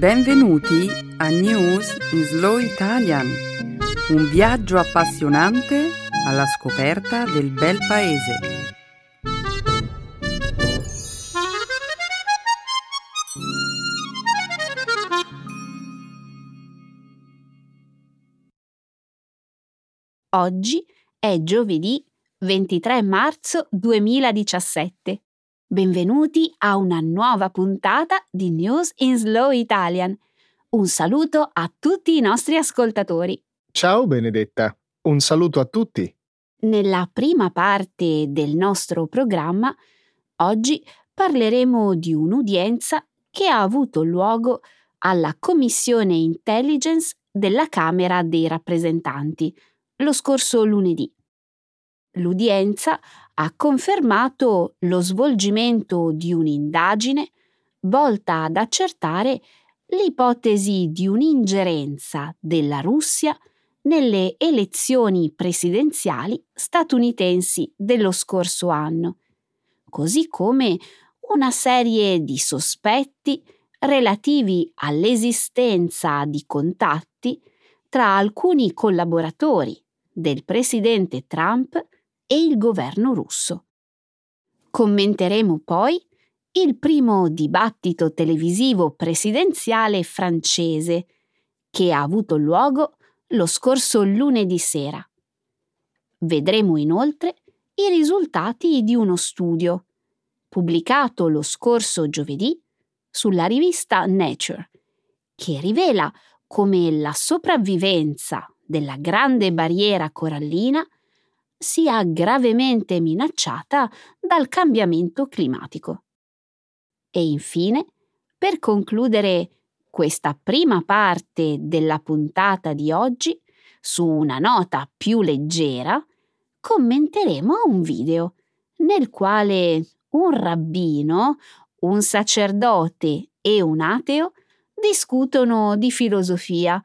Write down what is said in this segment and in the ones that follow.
Benvenuti a News in Slow Italian, un viaggio appassionante alla scoperta del bel paese. Oggi è giovedì 23 marzo 2017. Benvenuti a una nuova puntata di News in Slow Italian. Un saluto a tutti i nostri ascoltatori. Ciao Benedetta, un saluto a tutti. Nella prima parte del nostro programma, oggi parleremo di un'udienza che ha avuto luogo alla Commissione Intelligence della Camera dei rappresentanti lo scorso lunedì. L'udienza ha confermato lo svolgimento di un'indagine volta ad accertare l'ipotesi di un'ingerenza della Russia nelle elezioni presidenziali statunitensi dello scorso anno, così come una serie di sospetti relativi all'esistenza di contatti tra alcuni collaboratori del presidente Trump e il governo russo. Commenteremo poi il primo dibattito televisivo presidenziale francese che ha avuto luogo lo scorso lunedì sera. Vedremo inoltre i risultati di uno studio pubblicato lo scorso giovedì sulla rivista Nature, che rivela come la sopravvivenza della grande barriera corallina sia gravemente minacciata dal cambiamento climatico. E infine, per concludere questa prima parte della puntata di oggi, su una nota più leggera, commenteremo un video nel quale un rabbino, un sacerdote e un ateo discutono di filosofia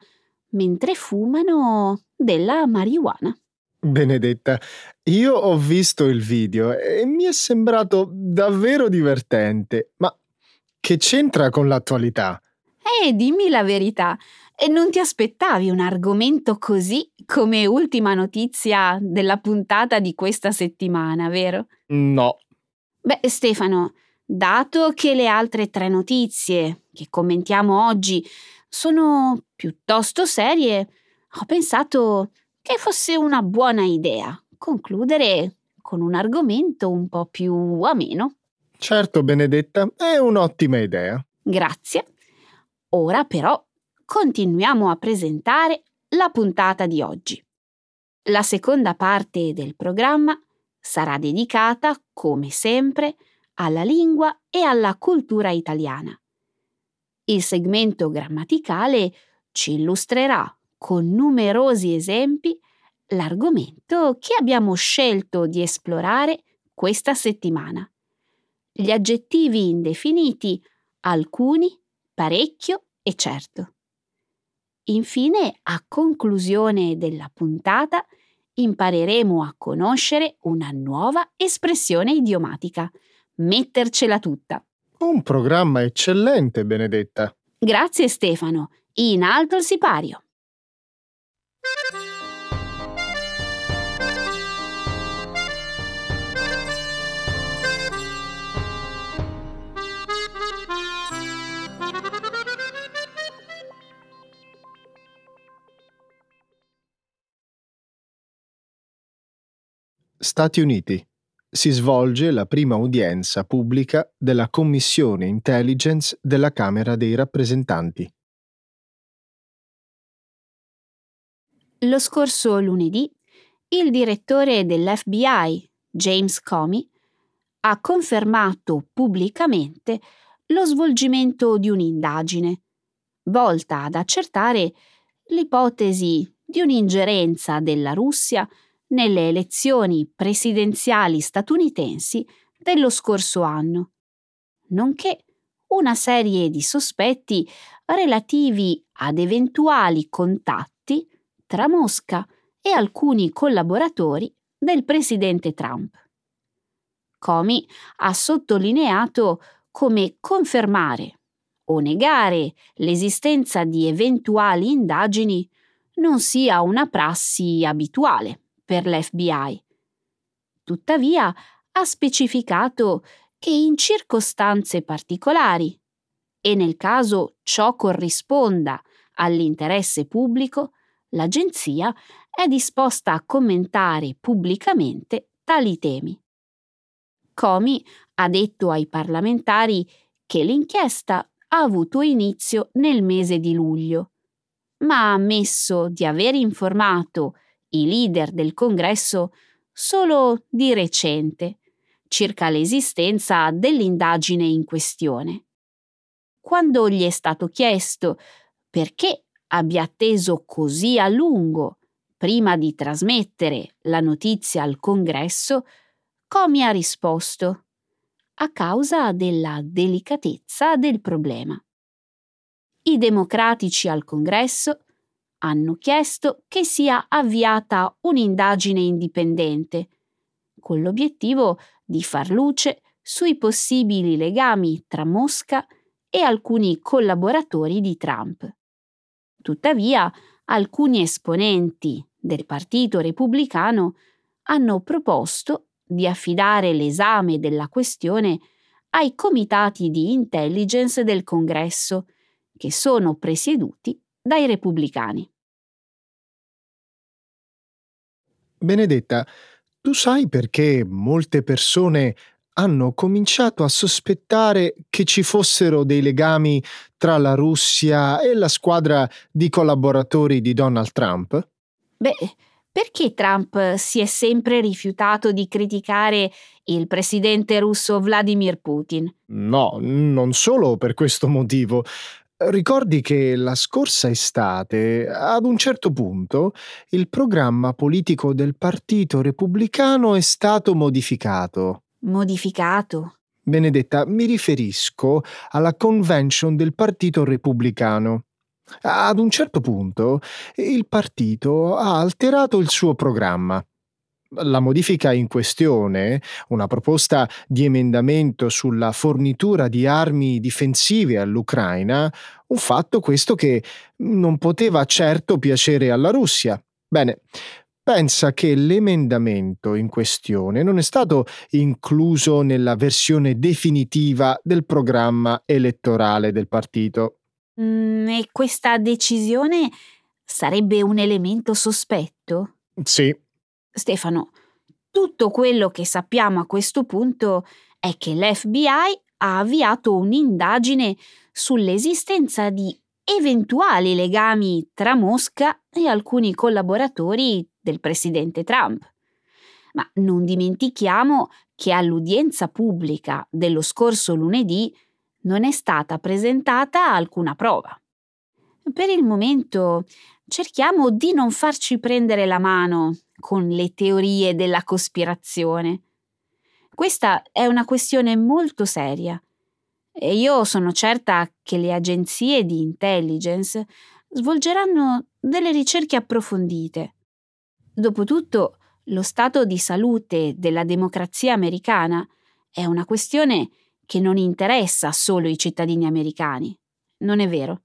mentre fumano della marijuana. Benedetta, io ho visto il video e mi è sembrato davvero divertente, ma che c'entra con l'attualità? Eh, dimmi la verità, e non ti aspettavi un argomento così come ultima notizia della puntata di questa settimana, vero? No. Beh, Stefano, dato che le altre tre notizie che commentiamo oggi sono piuttosto serie, ho pensato che fosse una buona idea concludere con un argomento un po' più ameno. Certo, Benedetta, è un'ottima idea. Grazie. Ora però continuiamo a presentare la puntata di oggi. La seconda parte del programma sarà dedicata, come sempre, alla lingua e alla cultura italiana. Il segmento grammaticale ci illustrerà con numerosi esempi l'argomento che abbiamo scelto di esplorare questa settimana. Gli aggettivi indefiniti alcuni, parecchio e certo. Infine, a conclusione della puntata, impareremo a conoscere una nuova espressione idiomatica, mettercela tutta. Un programma eccellente, Benedetta. Grazie Stefano. In alto il sipario. Stati Uniti. Si svolge la prima udienza pubblica della Commissione Intelligence della Camera dei rappresentanti. Lo scorso lunedì, il direttore dell'FBI, James Comey, ha confermato pubblicamente lo svolgimento di un'indagine volta ad accertare l'ipotesi di un'ingerenza della Russia nelle elezioni presidenziali statunitensi dello scorso anno, nonché una serie di sospetti relativi ad eventuali contatti tra Mosca e alcuni collaboratori del presidente Trump. Comey ha sottolineato come confermare o negare l'esistenza di eventuali indagini non sia una prassi abituale per l'FBI. Tuttavia ha specificato che in circostanze particolari e nel caso ciò corrisponda all'interesse pubblico, l'agenzia è disposta a commentare pubblicamente tali temi. Comi ha detto ai parlamentari che l'inchiesta ha avuto inizio nel mese di luglio, ma ha ammesso di aver informato i leader del congresso solo di recente circa l'esistenza dell'indagine in questione. Quando gli è stato chiesto perché abbia atteso così a lungo prima di trasmettere la notizia al congresso, Comi ha risposto a causa della delicatezza del problema. I democratici al congresso hanno chiesto che sia avviata un'indagine indipendente, con l'obiettivo di far luce sui possibili legami tra Mosca e alcuni collaboratori di Trump. Tuttavia, alcuni esponenti del Partito Repubblicano hanno proposto di affidare l'esame della questione ai comitati di intelligence del Congresso, che sono presieduti dai repubblicani. Benedetta, tu sai perché molte persone hanno cominciato a sospettare che ci fossero dei legami tra la Russia e la squadra di collaboratori di Donald Trump? Beh, perché Trump si è sempre rifiutato di criticare il presidente russo Vladimir Putin? No, non solo per questo motivo. Ricordi che la scorsa estate, ad un certo punto, il programma politico del Partito Repubblicano è stato modificato. Modificato? Benedetta, mi riferisco alla convention del Partito Repubblicano. Ad un certo punto, il partito ha alterato il suo programma. La modifica in questione, una proposta di emendamento sulla fornitura di armi difensive all'Ucraina, un fatto questo che non poteva certo piacere alla Russia. Bene, pensa che l'emendamento in questione non è stato incluso nella versione definitiva del programma elettorale del partito. Mm, e questa decisione sarebbe un elemento sospetto? Sì, Stefano, tutto quello che sappiamo a questo punto è che l'FBI ha avviato un'indagine sull'esistenza di eventuali legami tra Mosca e alcuni collaboratori del presidente Trump. Ma non dimentichiamo che all'udienza pubblica dello scorso lunedì non è stata presentata alcuna prova. Per il momento cerchiamo di non farci prendere la mano con le teorie della cospirazione. Questa è una questione molto seria e io sono certa che le agenzie di intelligence svolgeranno delle ricerche approfondite. Dopotutto, lo stato di salute della democrazia americana è una questione che non interessa solo i cittadini americani, non è vero?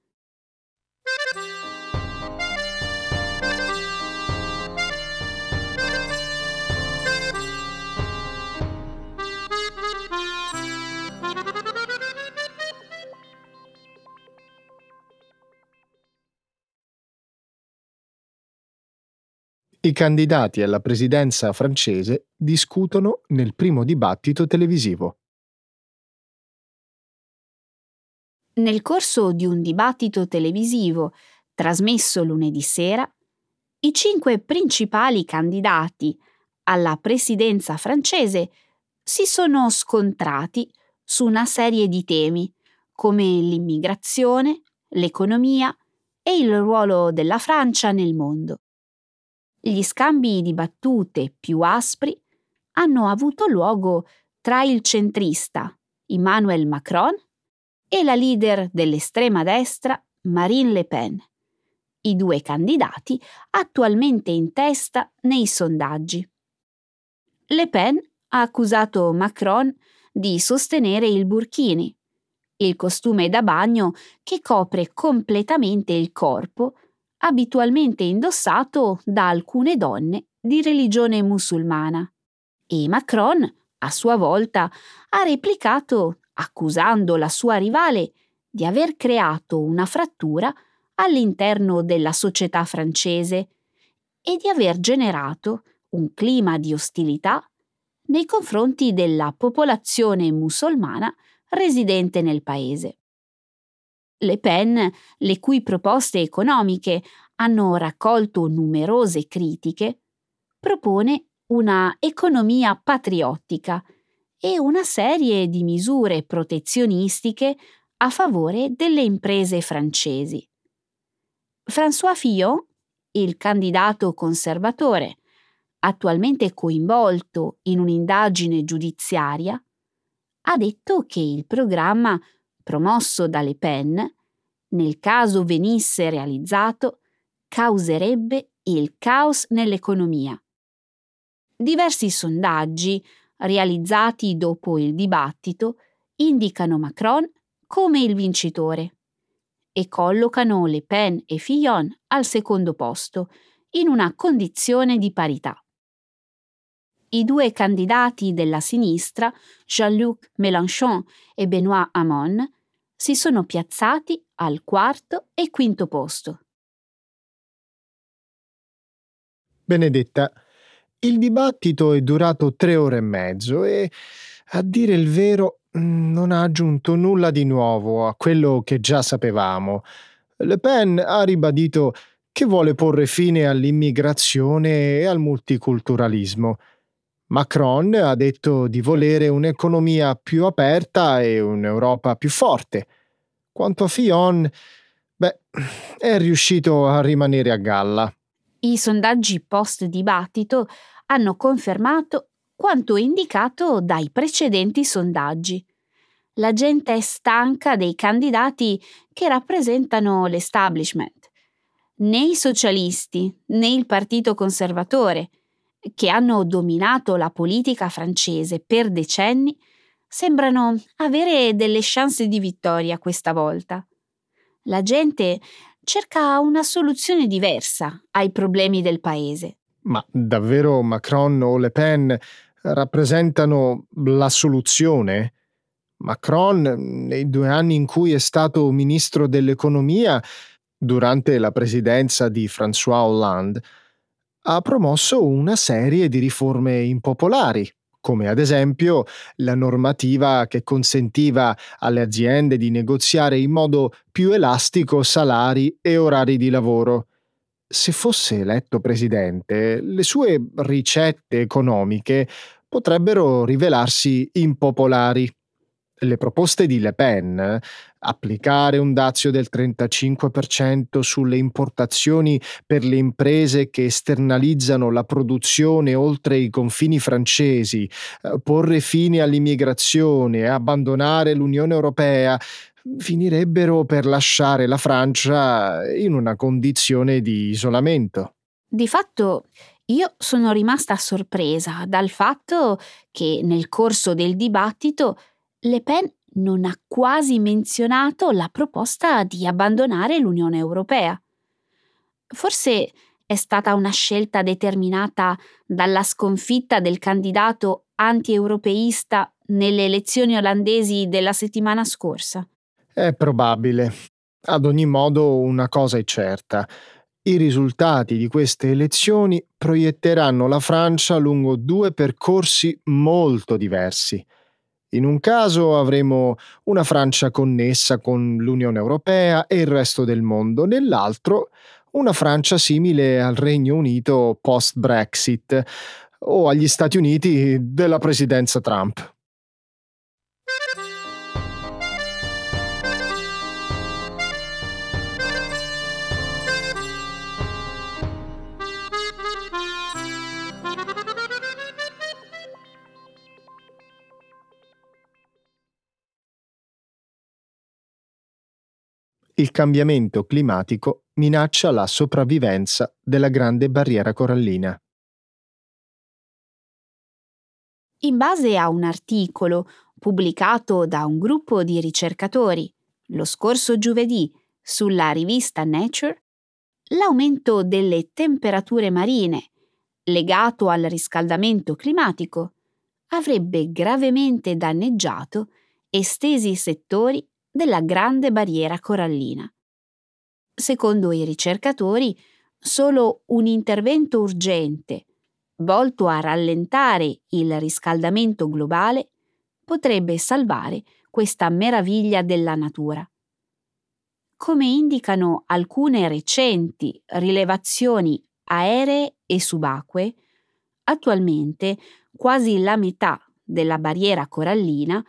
I candidati alla presidenza francese discutono nel primo dibattito televisivo. Nel corso di un dibattito televisivo trasmesso lunedì sera, i cinque principali candidati alla presidenza francese si sono scontrati su una serie di temi come l'immigrazione, l'economia e il ruolo della Francia nel mondo. Gli scambi di battute più aspri hanno avuto luogo tra il centrista Emmanuel Macron e la leader dell'estrema destra Marine Le Pen, i due candidati attualmente in testa nei sondaggi. Le Pen ha accusato Macron di sostenere il Burkini il costume da bagno che copre completamente il corpo, abitualmente indossato da alcune donne di religione musulmana. E Macron, a sua volta, ha replicato, accusando la sua rivale di aver creato una frattura all'interno della società francese e di aver generato un clima di ostilità nei confronti della popolazione musulmana residente nel paese. Le Pen, le cui proposte economiche hanno raccolto numerose critiche, propone una economia patriottica e una serie di misure protezionistiche a favore delle imprese francesi. François Fillon, il candidato conservatore, attualmente coinvolto in un'indagine giudiziaria, ha detto che il programma promosso da Le Pen, nel caso venisse realizzato, causerebbe il caos nell'economia. Diversi sondaggi, realizzati dopo il dibattito, indicano Macron come il vincitore e collocano Le Pen e Fillon al secondo posto, in una condizione di parità. I due candidati della sinistra, Jean-Luc Mélenchon e Benoît Hamon, si sono piazzati al quarto e quinto posto. Benedetta, il dibattito è durato tre ore e mezzo e, a dire il vero, non ha aggiunto nulla di nuovo a quello che già sapevamo. Le Pen ha ribadito che vuole porre fine all'immigrazione e al multiculturalismo. Macron ha detto di volere un'economia più aperta e un'Europa più forte. Quanto a Fillon, beh, è riuscito a rimanere a galla. I sondaggi post-dibattito hanno confermato quanto indicato dai precedenti sondaggi. La gente è stanca dei candidati che rappresentano l'establishment. Né i socialisti né il Partito Conservatore, che hanno dominato la politica francese per decenni, sembrano avere delle chance di vittoria questa volta. La gente cerca una soluzione diversa ai problemi del paese. Ma davvero Macron o Le Pen rappresentano la soluzione? Macron, nei due anni in cui è stato ministro dell'economia, durante la presidenza di François Hollande, ha promosso una serie di riforme impopolari, come ad esempio la normativa che consentiva alle aziende di negoziare in modo più elastico salari e orari di lavoro. Se fosse eletto presidente, le sue ricette economiche potrebbero rivelarsi impopolari. Le proposte di Le Pen, applicare un dazio del 35% sulle importazioni per le imprese che esternalizzano la produzione oltre i confini francesi, eh, porre fine all'immigrazione abbandonare l'Unione Europea, finirebbero per lasciare la Francia in una condizione di isolamento. Di fatto io sono rimasta sorpresa dal fatto che nel corso del dibattito Le Pen non ha quasi menzionato la proposta di abbandonare l'Unione Europea. Forse è stata una scelta determinata dalla sconfitta del candidato anti-europeista nelle elezioni olandesi della settimana scorsa. È probabile. Ad ogni modo, una cosa è certa. I risultati di queste elezioni proietteranno la Francia lungo due percorsi molto diversi. In un caso avremo una Francia connessa con l'Unione Europea e il resto del mondo, nell'altro una Francia simile al Regno Unito post-Brexit o agli Stati Uniti della presidenza Trump. Il cambiamento climatico minaccia la sopravvivenza della grande barriera corallina. In base a un articolo pubblicato da un gruppo di ricercatori lo scorso giovedì sulla rivista Nature, l'aumento delle temperature marine legato al riscaldamento climatico avrebbe gravemente danneggiato estesi settori della grande barriera corallina. Secondo i ricercatori, solo un intervento urgente, volto a rallentare il riscaldamento globale, potrebbe salvare questa meraviglia della natura. Come indicano alcune recenti rilevazioni aeree e subacquee, attualmente quasi la metà della barriera corallina,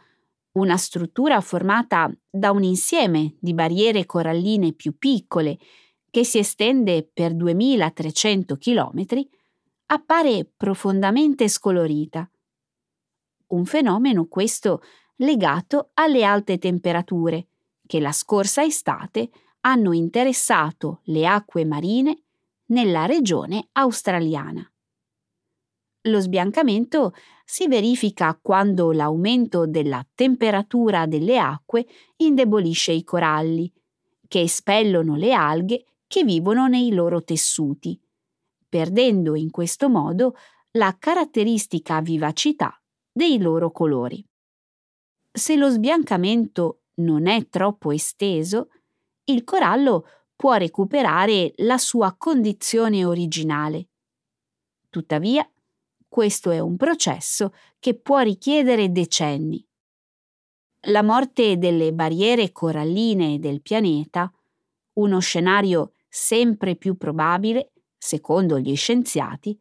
una struttura formata da un insieme di barriere coralline più piccole che si estende per 2300 km, appare profondamente scolorita. Un fenomeno questo legato alle alte temperature che la scorsa estate hanno interessato le acque marine nella regione australiana. Lo sbiancamento si verifica quando l'aumento della temperatura delle acque indebolisce i coralli, che espellono le alghe che vivono nei loro tessuti, perdendo in questo modo la caratteristica vivacità dei loro colori. Se lo sbiancamento non è troppo esteso, il corallo può recuperare la sua condizione originale. Tuttavia, questo è un processo che può richiedere decenni. La morte delle barriere coralline del pianeta, uno scenario sempre più probabile, secondo gli scienziati,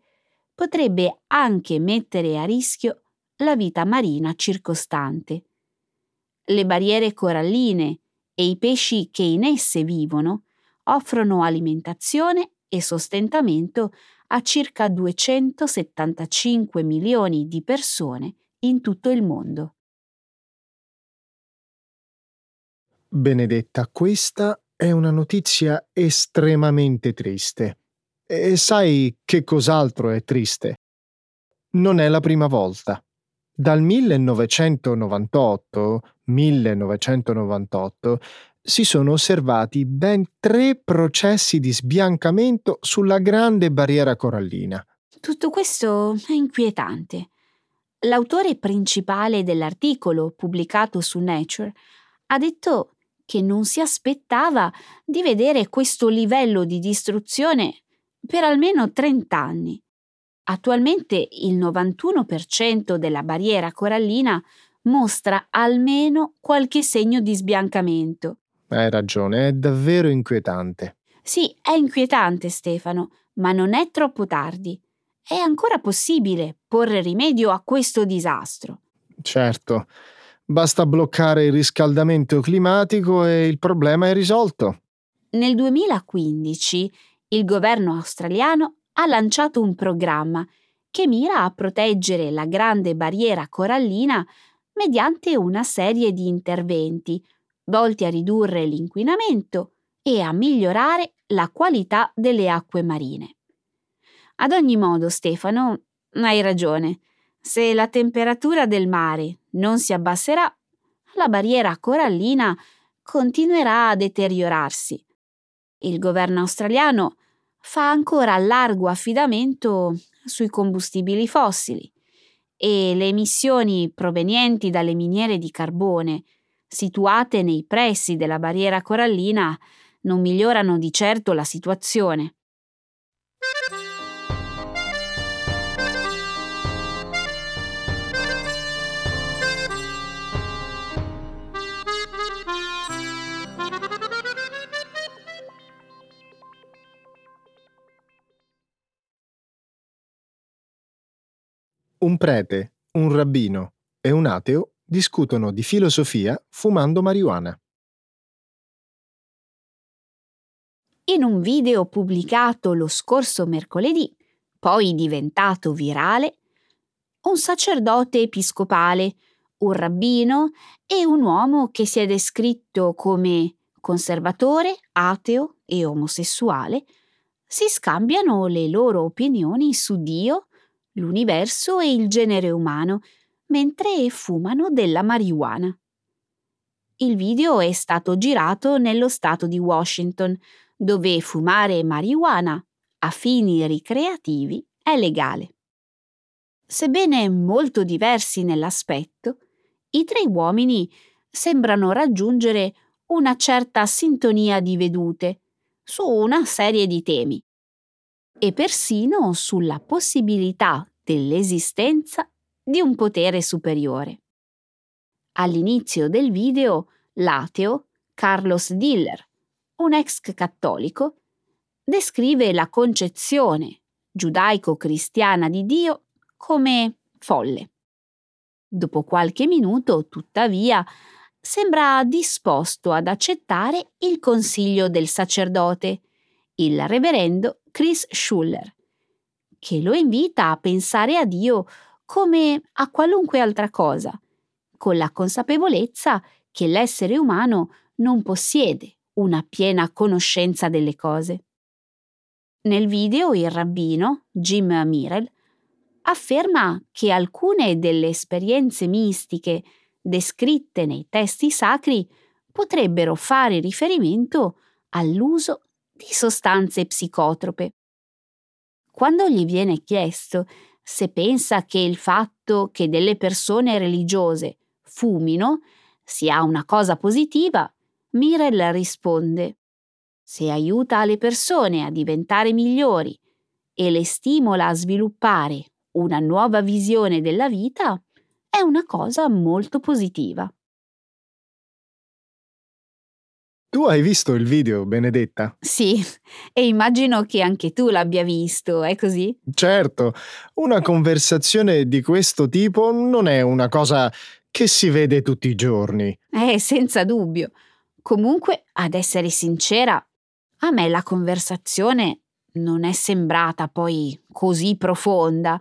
potrebbe anche mettere a rischio la vita marina circostante. Le barriere coralline e i pesci che in esse vivono offrono alimentazione e sostentamento a circa 275 milioni di persone in tutto il mondo. Benedetta, questa è una notizia estremamente triste. E sai che cos'altro è triste? Non è la prima volta. Dal 1998, 1998 si sono osservati ben tre processi di sbiancamento sulla grande barriera corallina. Tutto questo è inquietante. L'autore principale dell'articolo pubblicato su Nature ha detto che non si aspettava di vedere questo livello di distruzione per almeno 30 anni. Attualmente il 91% della barriera corallina mostra almeno qualche segno di sbiancamento hai ragione, è davvero inquietante. Sì, è inquietante, Stefano, ma non è troppo tardi. È ancora possibile porre rimedio a questo disastro. Certo, basta bloccare il riscaldamento climatico e il problema è risolto. Nel 2015 il governo australiano ha lanciato un programma che mira a proteggere la grande barriera corallina mediante una serie di interventi volti a ridurre l'inquinamento e a migliorare la qualità delle acque marine. Ad ogni modo, Stefano, hai ragione. Se la temperatura del mare non si abbasserà, la barriera corallina continuerà a deteriorarsi. Il governo australiano fa ancora largo affidamento sui combustibili fossili e le emissioni provenienti dalle miniere di carbone situate nei pressi della barriera corallina, non migliorano di certo la situazione. Un prete, un rabbino e un ateo discutono di filosofia fumando marijuana. In un video pubblicato lo scorso mercoledì, poi diventato virale, un sacerdote episcopale, un rabbino e un uomo che si è descritto come conservatore, ateo e omosessuale si scambiano le loro opinioni su Dio, l'universo e il genere umano mentre fumano della marijuana. Il video è stato girato nello stato di Washington, dove fumare marijuana a fini ricreativi è legale. Sebbene molto diversi nell'aspetto, i tre uomini sembrano raggiungere una certa sintonia di vedute su una serie di temi e persino sulla possibilità dell'esistenza di un potere superiore. All'inizio del video, l'ateo Carlos Diller, un ex cattolico, descrive la concezione giudaico-cristiana di Dio come folle. Dopo qualche minuto, tuttavia, sembra disposto ad accettare il consiglio del sacerdote, il reverendo Chris Schuller, che lo invita a pensare a Dio come a qualunque altra cosa, con la consapevolezza che l'essere umano non possiede una piena conoscenza delle cose. Nel video il rabbino, Jim Mirel, afferma che alcune delle esperienze mistiche descritte nei testi sacri potrebbero fare riferimento all'uso di sostanze psicotrope. Quando gli viene chiesto se pensa che il fatto che delle persone religiose fumino sia una cosa positiva, Mirel risponde se aiuta le persone a diventare migliori e le stimola a sviluppare una nuova visione della vita, è una cosa molto positiva. Tu hai visto il video, Benedetta? Sì, e immagino che anche tu l'abbia visto, è così? Certo, una conversazione di questo tipo non è una cosa che si vede tutti i giorni. Eh, senza dubbio. Comunque, ad essere sincera, a me la conversazione non è sembrata poi così profonda.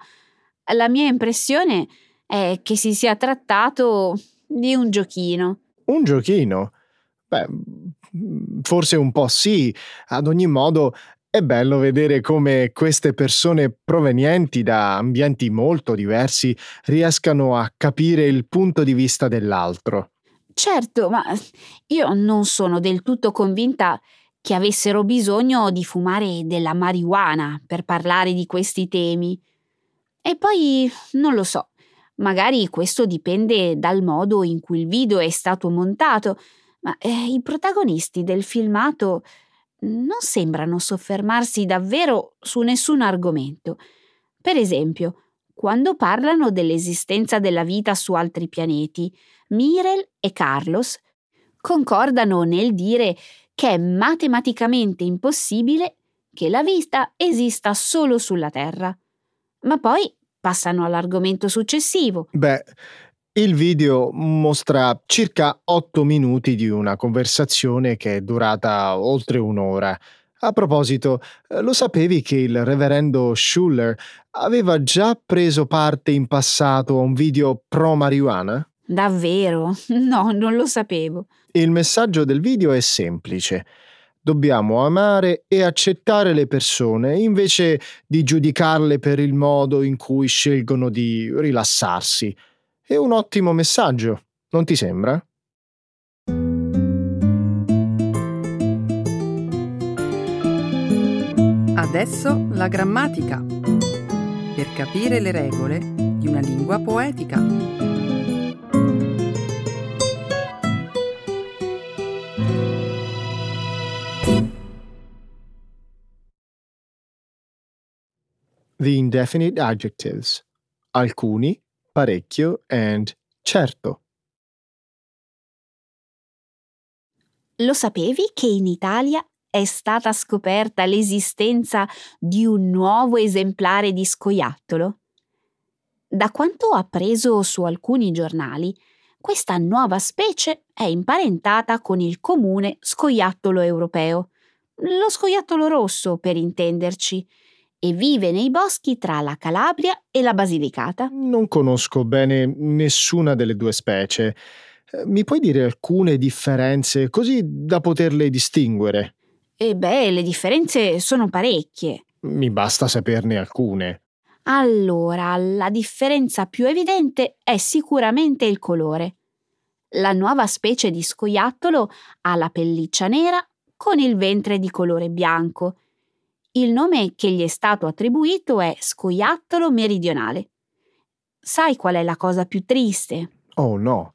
La mia impressione è che si sia trattato di un giochino. Un giochino? Beh, forse un po' sì. Ad ogni modo, è bello vedere come queste persone provenienti da ambienti molto diversi riescano a capire il punto di vista dell'altro. Certo, ma io non sono del tutto convinta che avessero bisogno di fumare della marijuana per parlare di questi temi. E poi non lo so, magari questo dipende dal modo in cui il video è stato montato, ma eh, i protagonisti del filmato non sembrano soffermarsi davvero su nessun argomento. Per esempio, quando parlano dell'esistenza della vita su altri pianeti, Mirel e Carlos concordano nel dire che è matematicamente impossibile che la vita esista solo sulla Terra. Ma poi passano all'argomento successivo. Beh, il video mostra circa 8 minuti di una conversazione che è durata oltre un'ora. A proposito, eh, lo sapevi che il reverendo Schuller aveva già preso parte in passato a un video pro marijuana? Davvero? No, non lo sapevo. Il messaggio del video è semplice. Dobbiamo amare e accettare le persone invece di giudicarle per il modo in cui scelgono di rilassarsi. È un ottimo messaggio, non ti sembra? Adesso la grammatica. Per capire le regole di una lingua poetica. The indefinite adjectives. Alcuni parecchio and certo. Lo sapevi che in Italia è stata scoperta l'esistenza di un nuovo esemplare di scoiattolo? Da quanto ho appreso su alcuni giornali, questa nuova specie è imparentata con il comune scoiattolo europeo, lo scoiattolo rosso per intenderci, e vive nei boschi tra la Calabria e la Basilicata. Non conosco bene nessuna delle due specie. Eh, mi puoi dire alcune differenze così da poterle distinguere? E beh, le differenze sono parecchie. Mi basta saperne alcune. Allora, la differenza più evidente è sicuramente il colore. La nuova specie di scoiattolo ha la pelliccia nera con il ventre di colore bianco. Il nome che gli è stato attribuito è scoiattolo meridionale. Sai qual è la cosa più triste? Oh no,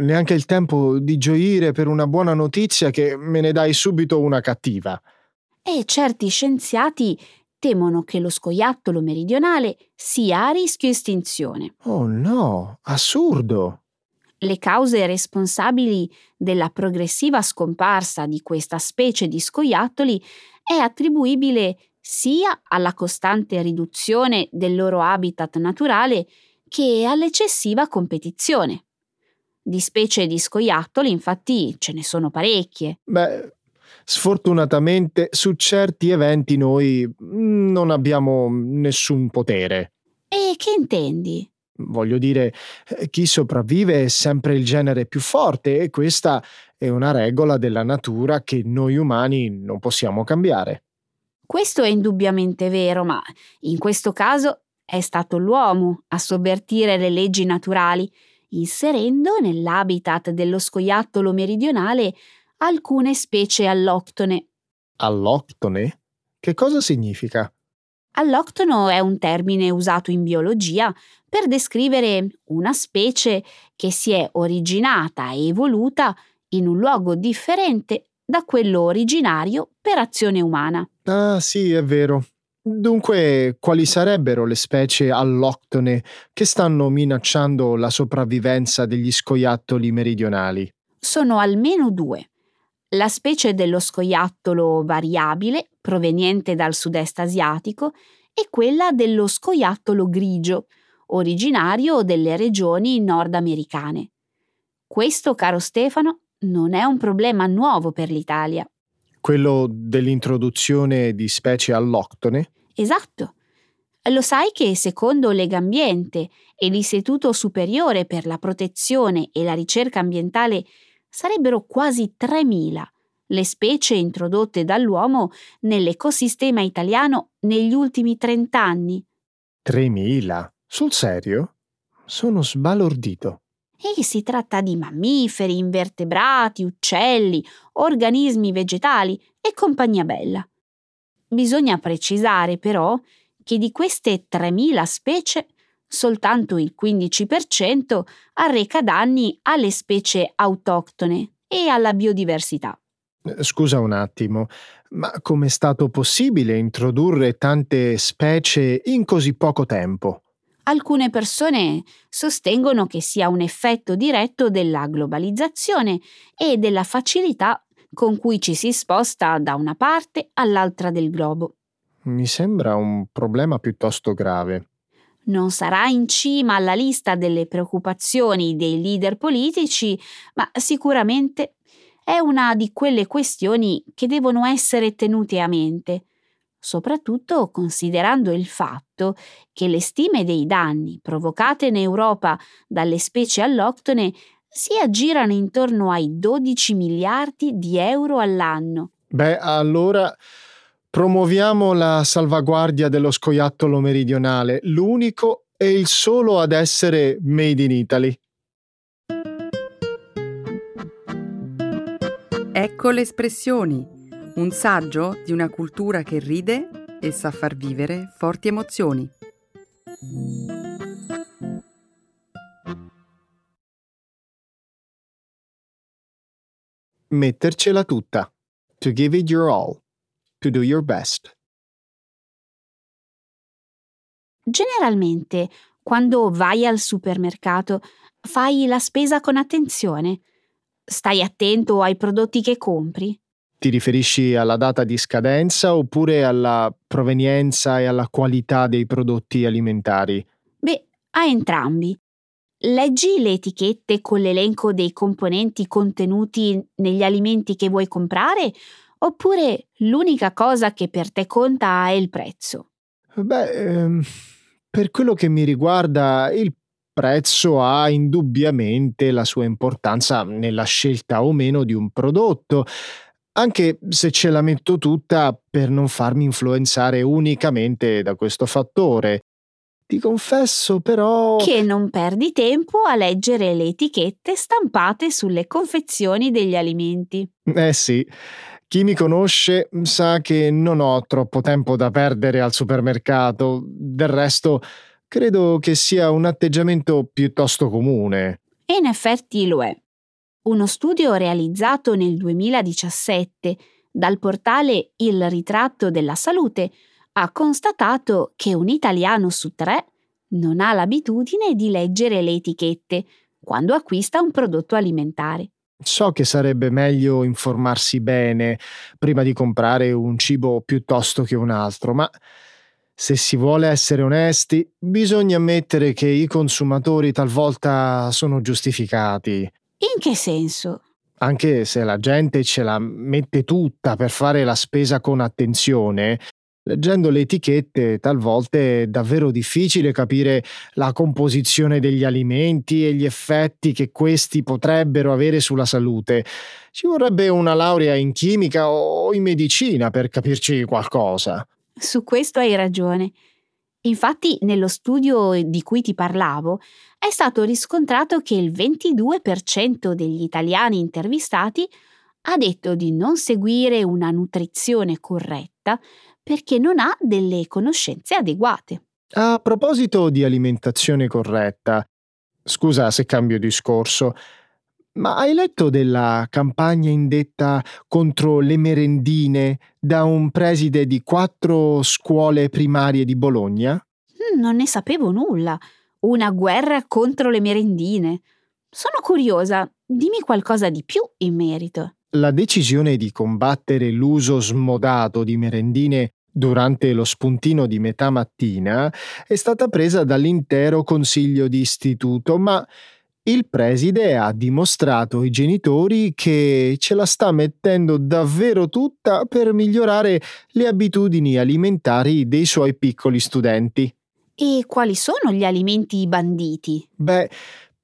neanche il tempo di gioire per una buona notizia che me ne dai subito una cattiva. E certi scienziati temono che lo scoiattolo meridionale sia a rischio estinzione. Oh no, assurdo! Le cause responsabili della progressiva scomparsa di questa specie di scoiattoli è attribuibile sia alla costante riduzione del loro habitat naturale che all'eccessiva competizione. Di specie di scoiattoli, infatti, ce ne sono parecchie. Beh, sfortunatamente su certi eventi noi non abbiamo nessun potere. E che intendi? Voglio dire, eh, chi sopravvive è sempre il genere più forte e questa è una regola della natura che noi umani non possiamo cambiare. Questo è indubbiamente vero, ma in questo caso è stato l'uomo a sovvertire le leggi naturali, inserendo nell'habitat dello scoiattolo meridionale alcune specie alloctone. Alloctone? Che cosa significa? Alloctono è un termine usato in biologia per descrivere una specie che si è originata e evoluta in un luogo differente da quello originario per azione umana. Ah sì, è vero. Dunque, quali sarebbero le specie alloctone che stanno minacciando la sopravvivenza degli scoiattoli meridionali? Sono almeno due. La specie dello scoiattolo variabile, proveniente dal sud-est asiatico, e quella dello scoiattolo grigio, originario delle regioni nordamericane. Questo, caro Stefano, non è un problema nuovo per l'Italia. Quello dell'introduzione di specie alloctone? Esatto. Lo sai che secondo Legambiente e l'Istituto Superiore per la Protezione e la Ricerca Ambientale sarebbero quasi 3.000 le specie introdotte dall'uomo nell'ecosistema italiano negli ultimi 30 anni. 3.000? Sul serio? Sono sbalordito. E si tratta di mammiferi, invertebrati, uccelli, organismi vegetali e compagnia bella. Bisogna precisare però che di queste 3.000 specie soltanto il 15% arreca danni alle specie autoctone e alla biodiversità. Eh, scusa un attimo, ma com'è stato possibile introdurre tante specie in così poco tempo? Alcune persone sostengono che sia un effetto diretto della globalizzazione e della facilità con cui ci si sposta da una parte all'altra del globo. Mi sembra un problema piuttosto grave non sarà in cima alla lista delle preoccupazioni dei leader politici, ma sicuramente è una di quelle questioni che devono essere tenute a mente, soprattutto considerando il fatto che le stime dei danni provocate in Europa dalle specie alloctone si aggirano intorno ai 12 miliardi di euro all'anno. Beh, allora Promuoviamo la salvaguardia dello scoiattolo meridionale, l'unico e il solo ad essere made in Italy. Ecco le espressioni, un saggio di una cultura che ride e sa far vivere forti emozioni. Mettercela tutta. To give it your all to do your best. Generalmente, quando vai al supermercato, fai la spesa con attenzione. Stai attento ai prodotti che compri. Ti riferisci alla data di scadenza oppure alla provenienza e alla qualità dei prodotti alimentari? Beh, a entrambi. Leggi le etichette con l'elenco dei componenti contenuti negli alimenti che vuoi comprare Oppure l'unica cosa che per te conta è il prezzo? Beh, ehm, per quello che mi riguarda, il prezzo ha indubbiamente la sua importanza nella scelta o meno di un prodotto, anche se ce la metto tutta per non farmi influenzare unicamente da questo fattore. Ti confesso però che non perdi tempo a leggere le etichette stampate sulle confezioni degli alimenti. Eh sì, chi mi conosce sa che non ho troppo tempo da perdere al supermercato. Del resto, credo che sia un atteggiamento piuttosto comune. E in effetti lo è. Uno studio realizzato nel 2017 dal portale Il ritratto della salute ha constatato che un italiano su tre non ha l'abitudine di leggere le etichette quando acquista un prodotto alimentare. So che sarebbe meglio informarsi bene prima di comprare un cibo piuttosto che un altro, ma se si vuole essere onesti, bisogna ammettere che i consumatori talvolta sono giustificati. In che senso? Anche se la gente ce la mette tutta per fare la spesa con attenzione, Leggendo le etichette talvolta è davvero difficile capire la composizione degli alimenti e gli effetti che questi potrebbero avere sulla salute. Ci vorrebbe una laurea in chimica o in medicina per capirci qualcosa. Su questo hai ragione. Infatti, nello studio di cui ti parlavo, è stato riscontrato che il 22% degli italiani intervistati ha detto di non seguire una nutrizione corretta perché non ha delle conoscenze adeguate. A proposito di alimentazione corretta, scusa se cambio discorso, ma hai letto della campagna indetta contro le merendine da un preside di quattro scuole primarie di Bologna? Mm, non ne sapevo nulla. Una guerra contro le merendine. Sono curiosa, dimmi qualcosa di più in merito. La decisione di combattere l'uso smodato di merendine durante lo spuntino di metà mattina è stata presa dall'intero consiglio di istituto, ma il preside ha dimostrato ai genitori che ce la sta mettendo davvero tutta per migliorare le abitudini alimentari dei suoi piccoli studenti. E quali sono gli alimenti banditi? Beh,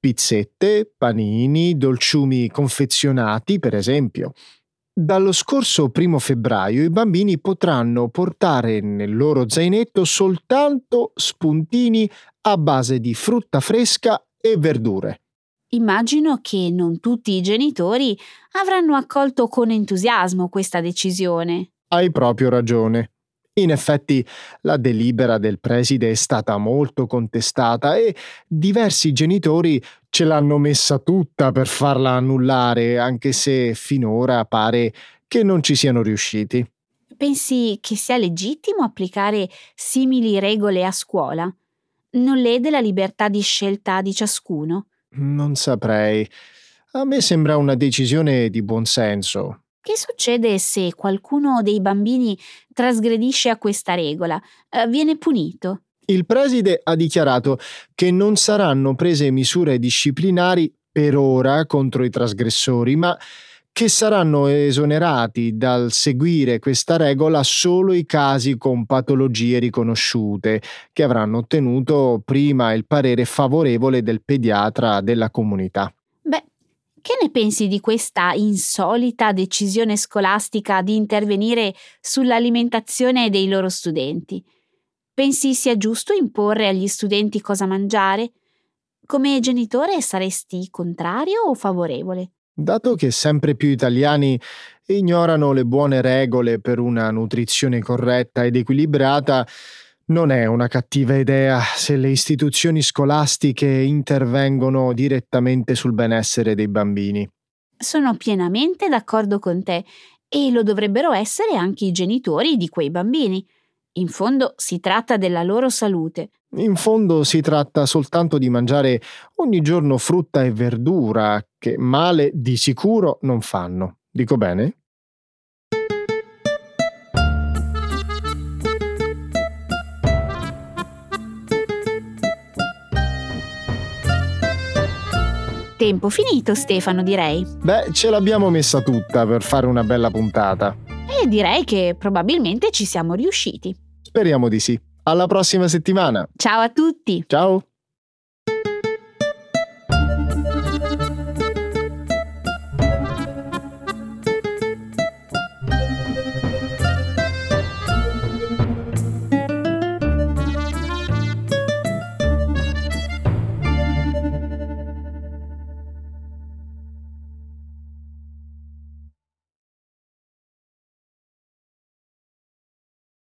pizzette, panini, dolciumi confezionati, per esempio. Dallo scorso primo febbraio i bambini potranno portare nel loro zainetto soltanto spuntini a base di frutta fresca e verdure. Immagino che non tutti i genitori avranno accolto con entusiasmo questa decisione. Hai proprio ragione. In effetti la delibera del preside è stata molto contestata e diversi genitori ce l'hanno messa tutta per farla annullare, anche se finora pare che non ci siano riusciti. Pensi che sia legittimo applicare simili regole a scuola? Non lede la libertà di scelta di ciascuno? Non saprei. A me sembra una decisione di buon senso. Che succede se qualcuno dei bambini trasgredisce a questa regola? Eh, viene punito? Il preside ha dichiarato che non saranno prese misure disciplinari per ora contro i trasgressori, ma che saranno esonerati dal seguire questa regola solo i casi con patologie riconosciute, che avranno ottenuto prima il parere favorevole del pediatra della comunità. Che ne pensi di questa insolita decisione scolastica di intervenire sull'alimentazione dei loro studenti? Pensi sia giusto imporre agli studenti cosa mangiare? Come genitore saresti contrario o favorevole? Dato che sempre più italiani ignorano le buone regole per una nutrizione corretta ed equilibrata, non è una cattiva idea se le istituzioni scolastiche intervengono direttamente sul benessere dei bambini. Sono pienamente d'accordo con te e lo dovrebbero essere anche i genitori di quei bambini. In fondo si tratta della loro salute. In fondo si tratta soltanto di mangiare ogni giorno frutta e verdura, che male di sicuro non fanno. Dico bene? Tempo finito, Stefano, direi. Beh, ce l'abbiamo messa tutta per fare una bella puntata. E direi che probabilmente ci siamo riusciti. Speriamo di sì. Alla prossima settimana. Ciao a tutti. Ciao.